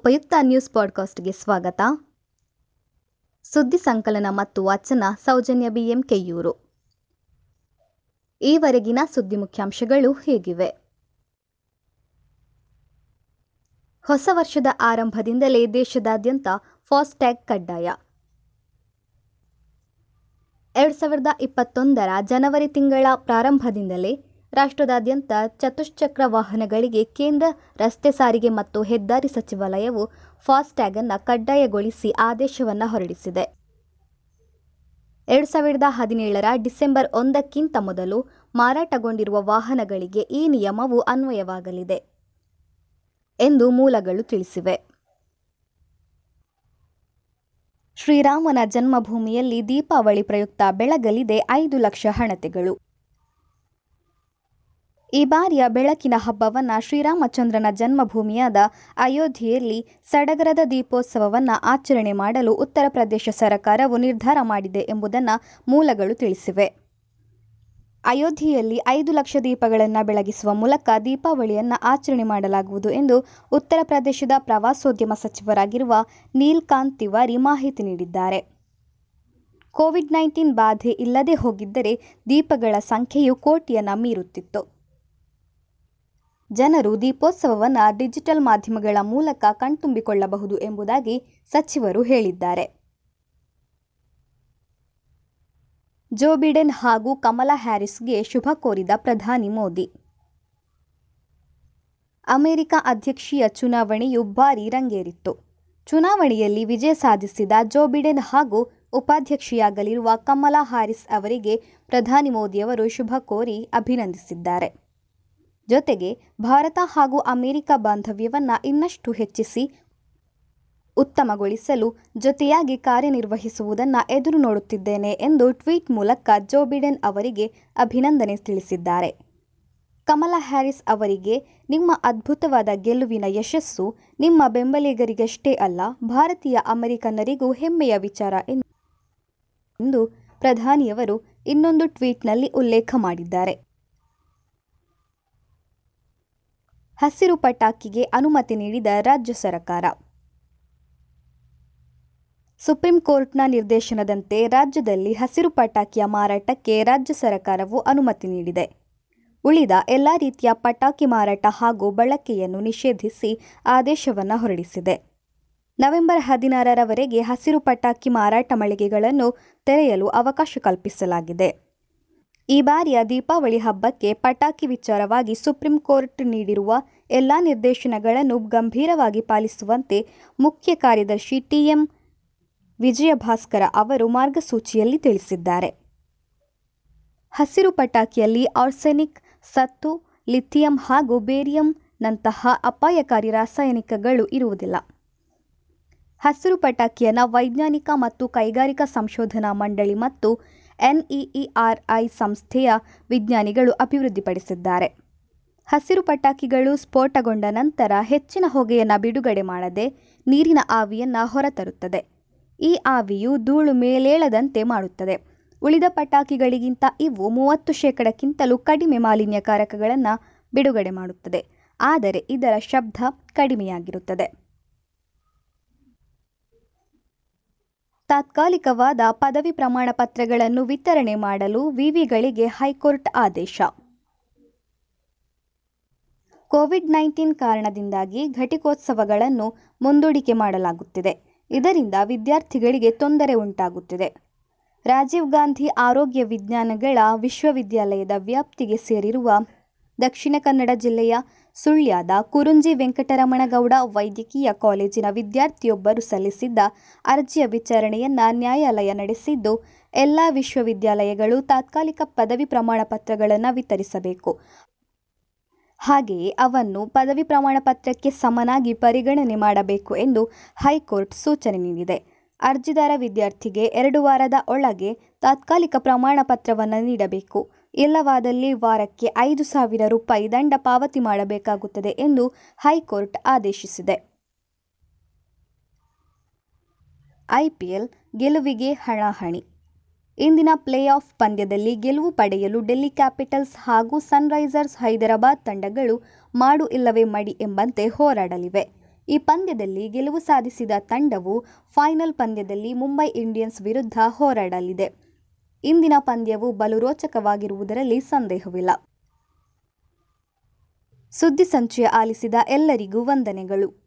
ಉಪಯುಕ್ತ ನ್ಯೂಸ್ ಪಾಡ್ಕಾಸ್ಟ್ಗೆ ಸ್ವಾಗತ. ಸುದ್ದಿ ಸಂಕಲನ ಮತ್ತು ವಾಚನ ಸೌಜನ್ಯ ಬಿಎಂ ಕೆಯೂರು ಈವರೆಗಿನ ಸುದ್ದಿ ಮುಖ್ಯಾಂಶಗಳು ಹೇಗಿವೆ? ಹೊಸ ವರ್ಷದ ಆರಂಭದಿಂದಲೇ ದೇಶದಾದ್ಯಂತ ಫಾಸ್ಟ್ಯಾಗ್ ಕಡ್ಡಾಯ. ಎರಡು ಸಾವಿರದ ಇಪ್ಪತ್ತೊಂದರ ಜನವರಿ ತಿಂಗಳ ಪ್ರಾರಂಭದಿಂದಲೇ ರಾಷ್ಟ್ರದಾದ್ಯಂತ ಚತುಶ್ಚಕ್ರ ವಾಹನಗಳಿಗೆ ಕೇಂದ್ರ ರಸ್ತೆ ಸಾರಿಗೆ ಮತ್ತು ಹೆದ್ದಾರಿ ಸಚಿವಾಲಯವು ಫಾಸ್ಟ್ಯಾಗ್ ಅನ್ನು ಕಡ್ಡಾಯಗೊಳಿಸಿ ಆದೇಶವನ್ನು ಹೊರಡಿಸಿದೆ. ಎರಡು ಸಾವಿರದ ಹದಿನೇಳರ ಡಿಸೆಂಬರ್ ಒಂದಕ್ಕಿಂತ ಮೊದಲು ಮಾರಾಟಗೊಂಡಿರುವ ವಾಹನಗಳಿಗೆ ಈ ನಿಯಮವು ಅನ್ವಯವಾಗಲಿದೆ ಎಂದು ಮೂಲಗಳು ತಿಳಿಸಿವೆ. ಶ್ರೀರಾಮನ ಜನ್ಮಭೂಮಿಯಲ್ಲಿ ದೀಪಾವಳಿ ಪ್ರಯುಕ್ತ ಬೆಳಗಲಿದೆ ಐದು ಲಕ್ಷ ಹಣತೆಗಳು. ಈ ಬಾರಿಯ ಬೆಳಕಿನ ಹಬ್ಬವನ್ನು ಶ್ರೀರಾಮಚಂದ್ರನ ಜನ್ಮಭೂಮಿಯಾದ ಅಯೋಧ್ಯೆಯಲ್ಲಿ ಸಡಗರದ ದೀಪೋತ್ಸವವನ್ನು ಆಚರಣೆ ಮಾಡಲು ಉತ್ತರ ಪ್ರದೇಶ ಸರ್ಕಾರವು ನಿರ್ಧಾರ ಮಾಡಿದೆ ಎಂಬುದನ್ನು ಮೂಲಗಳು ತಿಳಿಸಿವೆ. ಅಯೋಧ್ಯೆಯಲ್ಲಿ ಐದು ಲಕ್ಷ ದೀಪಗಳನ್ನು ಬೆಳಗಿಸುವ ಮೂಲಕ ದೀಪಾವಳಿಯನ್ನು ಆಚರಣೆ ಮಾಡಲಾಗುವುದು ಎಂದು ಉತ್ತರ ಪ್ರದೇಶದ ಪ್ರವಾಸೋದ್ಯಮ ಸಚಿವರಾಗಿರುವ ನೀಲ್ಕಾಂತ್ ತಿವಾರಿ ಮಾಹಿತಿ ನೀಡಿದ್ದಾರೆ. ಕೋವಿಡ್ ನೈನ್ಟೀನ್ ಬಾಧೆ ಇಲ್ಲದೆ ಹೋಗಿದ್ದರೆ ದೀಪಗಳ ಸಂಖ್ಯೆಯು ಕೋಟಿಯನ್ನು ಮೀರುತ್ತಿತ್ತು. ಜನರು ದೀಪೋತ್ಸವವನ್ನು ಡಿಜಿಟಲ್ ಮಾಧ್ಯಮಗಳ ಮೂಲಕ ಕಣ್ತುಂಬಿಕೊಳ್ಳಬಹುದು ಎಂಬುದಾಗಿ ಸಚಿವರು ಹೇಳಿದ್ದಾರೆ. ಜೋ ಬಿಡೆನ್ ಹಾಗೂ ಕಮಲಾ ಹ್ಯಾರಿಸ್ಗೆ ಶುಭ ಕೋರಿದ ಪ್ರಧಾನಿ ಮೋದಿ. ಅಮೆರಿಕ ಅಧ್ಯಕ್ಷೀಯ ಚುನಾವಣೆಯು ಭಾರೀ ರಂಗೇರಿತ್ತು. ಚುನಾವಣೆಯಲ್ಲಿ ವಿಜಯ ಸಾಧಿಸಿದ ಜೋ ಬಿಡೆನ್ ಹಾಗೂ ಉಪಾಧ್ಯಕ್ಷೆಯಾಗಲಿರುವ ಕಮಲಾ ಹ್ಯಾರಿಸ್ ಅವರಿಗೆ ಪ್ರಧಾನಿ ಮೋದಿಯವರು ಶುಭ ಕೋರಿ ಅಭಿನಂದಿಸಿದ್ದಾರೆ. ಜೊತೆಗೆ ಭಾರತ ಹಾಗೂ ಅಮೆರಿಕ ಬಾಂಧವ್ಯವನ್ನು ಇನ್ನಷ್ಟು ಹೆಚ್ಚಿಸಿ ಉತ್ತಮಗೊಳಿಸಲು ಜೊತೆಯಾಗಿ ಕಾರ್ಯನಿರ್ವಹಿಸುವುದನ್ನು ಎದುರು ನೋಡುತ್ತಿದ್ದೇನೆ ಎಂದು ಟ್ವೀಟ್ ಮೂಲಕ ಜೋ ಬಿಡೆನ್ ಅವರಿಗೆ ಅಭಿನಂದನೆ ತಿಳಿಸಿದ್ದಾರೆ. ಕಮಲಾ ಹ್ಯಾರಿಸ್ ಅವರಿಗೆ ನಿಮ್ಮ ಅದ್ಭುತವಾದ ಗೆಲುವಿನ ಯಶಸ್ಸು ನಿಮ್ಮ ಬೆಂಬಲಿಗರಿಗಷ್ಟೇ ಅಲ್ಲ, ಭಾರತೀಯ ಅಮೆರಿಕನ್ನರಿಗೂ ಹೆಮ್ಮೆಯ ವಿಚಾರ ಎಂದು ಪ್ರಧಾನಿಯವರು ಇನ್ನೊಂದು ಟ್ವೀಟ್ನಲ್ಲಿ ಉಲ್ಲೇಖ ಮಾಡಿದ್ದಾರೆ. ಹಸಿರು ಪಟಾಕಿಗೆ ಅನುಮತಿ ನೀಡಿದ ರಾಜ್ಯ ಸರ್ಕಾರ. ಸುಪ್ರೀಂ ಕೋರ್ಟ್ನ ನಿರ್ದೇಶನದಂತೆ ರಾಜ್ಯದಲ್ಲಿ ಹಸಿರು ಪಟಾಕಿಯ ಮಾರಾಟಕ್ಕೆ ರಾಜ್ಯ ಸರ್ಕಾರವು ಅನುಮತಿ ನೀಡಿದೆ. ಉಳಿದ ಎಲ್ಲ ರೀತಿಯ ಪಟಾಕಿ ಮಾರಾಟ ಹಾಗೂ ಬಳಕೆಯನ್ನು ನಿಷೇಧಿಸಿ ಆದೇಶವನ್ನು ಹೊರಡಿಸಿದೆ. ನವೆಂಬರ್ ಹದಿನಾರರವರೆಗೆ ಹಸಿರು ಪಟಾಕಿ ಮಾರಾಟ ಮಳಿಗೆಗಳನ್ನು ತೆರೆಯಲು ಅವಕಾಶ ಕಲ್ಪಿಸಲಾಗಿದೆ. ಈ ಬಾರಿಯ ದೀಪಾವಳಿ ಹಬ್ಬಕ್ಕೆ ಪಟಾಕಿ ವಿಚಾರವಾಗಿ ಸುಪ್ರೀಂ ಕೋರ್ಟ್ ನೀಡಿರುವ ಎಲ್ಲ ನಿರ್ದೇಶನಗಳನ್ನು ಗಂಭೀರವಾಗಿ ಪಾಲಿಸುವಂತೆ ಮುಖ್ಯ ಕಾರ್ಯದರ್ಶಿ ಟಿಎಂ ವಿಜಯಭಾಸ್ಕರ ಅವರು ಮಾರ್ಗಸೂಚಿಯಲ್ಲಿ ತಿಳಿಸಿದ್ದಾರೆ. ಹಸಿರು ಪಟಾಕಿಯಲ್ಲಿ ಆರ್ಸೆನಿಕ್, ಸತ್ತು, ಲಿಥಿಯಂ ಹಾಗೂ ಬೇರಿಯಂನಂತಹ ಅಪಾಯಕಾರಿ ರಾಸಾಯನಿಕಗಳು ಇರುವುದಿಲ್ಲ. ಹಸಿರು ಪಟಾಕಿಯನ್ನು ವೈಜ್ಞಾನಿಕ ಮತ್ತು ಕೈಗಾರಿಕಾ ಸಂಶೋಧನಾ ಮಂಡಳಿ ಮತ್ತು ಎನ್ಇಇಆರ್ಐ ಸಂಸ್ಥೆಯ ವಿಜ್ಞಾನಿಗಳು ಅಭಿವೃದ್ಧಿಪಡಿಸಿದ್ದಾರೆ. ಹಸಿರು ಪಟಾಕಿಗಳು ಸ್ಫೋಟಗೊಂಡ ನಂತರ ಹೆಚ್ಚಿನ ಹೊಗೆಯನ್ನು ಬಿಡುಗಡೆ ಮಾಡದೆ ನೀರಿನ ಆವಿಯನ್ನು ಹೊರತರುತ್ತದೆ. ಈ ಆವಿಯು ಧೂಳು ಮೇಲೇಳದಂತೆ ಮಾಡುತ್ತದೆ. ಉಳಿದ ಪಟಾಕಿಗಳಿಗಿಂತ ಇವು ಮೂವತ್ತು ಶೇಕಡಕ್ಕಿಂತಲೂ ಕಡಿಮೆ ಮಾಲಿನ್ಯಕಾರಕಗಳನ್ನು ಬಿಡುಗಡೆ ಮಾಡುತ್ತದೆ. ಆದರೆ ಇದರ ಶಬ್ದ ಕಡಿಮೆಯಾಗಿರುತ್ತದೆ. ತಾತ್ಕಾಲಿಕವಾದ ಪದವಿ ಪ್ರಮಾಣ ಪತ್ರಗಳನ್ನು ವಿತರಣೆ ಮಾಡಲು ವಿವಿಗಳಿಗೆ ಹೈಕೋರ್ಟ್ ಆದೇಶ. ಕೋವಿಡ್ ನೈನ್ಟೀನ್ ಕಾರಣದಿಂದಾಗಿ ಘಟಿಕೋತ್ಸವಗಳನ್ನು ಮುಂದೂಡಿಕೆ ಮಾಡಲಾಗುತ್ತಿದೆ. ಇದರಿಂದ ವಿದ್ಯಾರ್ಥಿಗಳಿಗೆ ತೊಂದರೆ ಉಂಟಾಗುತ್ತಿದೆ. ರಾಜೀವ್ ಗಾಂಧಿ ಆರೋಗ್ಯ ವಿಜ್ಞಾನಗಳ ವಿಶ್ವವಿದ್ಯಾಲಯದ ವ್ಯಾಪ್ತಿಗೆ ಸೇರಿರುವ ದಕ್ಷಿಣ ಕನ್ನಡ ಜಿಲ್ಲೆಯ ಸುಳ್ಯದ ಕುರುಂಜಿ ವೆಂಕಟರಮಣಗೌಡ ವೈದ್ಯಕೀಯ ಕಾಲೇಜಿನ ವಿದ್ಯಾರ್ಥಿಯೊಬ್ಬರು ಸಲ್ಲಿಸಿದ್ದ ಅರ್ಜಿಯ ವಿಚಾರಣೆಯನ್ನು ನ್ಯಾಯಾಲಯ ನಡೆಸಿದ್ದು, ಎಲ್ಲ ವಿಶ್ವವಿದ್ಯಾಲಯಗಳು ತಾತ್ಕಾಲಿಕ ಪದವಿ ಪ್ರಮಾಣ ಪತ್ರಗಳನ್ನು ವಿತರಿಸಬೇಕು. ಹಾಗೆಯೇ ಅವನ್ನು ಪದವಿ ಪ್ರಮಾಣ ಪತ್ರಕ್ಕೆ ಸಮನಾಗಿ ಪರಿಗಣನೆ ಮಾಡಬೇಕು ಎಂದು ಹೈಕೋರ್ಟ್ ಸೂಚನೆ ನೀಡಿದೆ. ಅರ್ಜಿದಾರ ವಿದ್ಯಾರ್ಥಿಗೆ ಎರಡು ವಾರದ ಒಳಗೆ ತಾತ್ಕಾಲಿಕ ಪ್ರಮಾಣ ಪತ್ರವನ್ನು ನೀಡಬೇಕು. ಇಲ್ಲವಾದಲ್ಲಿ ವಾರಕ್ಕೆ ಐದು ಸಾವಿರ ರೂಪಾಯಿ ದಂಡ ಪಾವತಿ ಮಾಡಬೇಕಾಗುತ್ತದೆ ಎಂದು ಹೈಕೋರ್ಟ್ ಆದೇಶಿಸಿದೆ. ಐಪಿಎಲ್ ಗೆಲುವಿಗೆ ಹಣಾಹಣಿ. ಇಂದಿನ ಪ್ಲೇ ಆಫ್ ಪಂದ್ಯದಲ್ಲಿ ಗೆಲುವು ಪಡೆಯಲು ಡೆಲ್ಲಿ ಕ್ಯಾಪಿಟಲ್ಸ್ ಹಾಗೂ ಸನ್ರೈಸರ್ಸ್ ಹೈದರಾಬಾದ್ ತಂಡಗಳು ಮಾಡು ಇಲ್ಲವೇ ಮಡಿ ಎಂಬಂತೆ ಹೋರಾಡಲಿವೆ. ಈ ಪಂದ್ಯದಲ್ಲಿ ಗೆಲುವು ಸಾಧಿಸಿದ ತಂಡವು ಫೈನಲ್ ಪಂದ್ಯದಲ್ಲಿ ಮುಂಬೈ ಇಂಡಿಯನ್ಸ್ ವಿರುದ್ಧ ಹೋರಾಡಲಿದೆ. ಇಂದಿನ ಪಂದ್ಯವು ಬಲು ರೋಚಕವಾಗಿರುವುದರಲ್ಲಿ ಸಂದೇಹವಿಲ್ಲ. ಸುದ್ದಿಸಂಚಯ ಆಲಿಸಿದ ಎಲ್ಲರಿಗೂ ವಂದನೆಗಳು.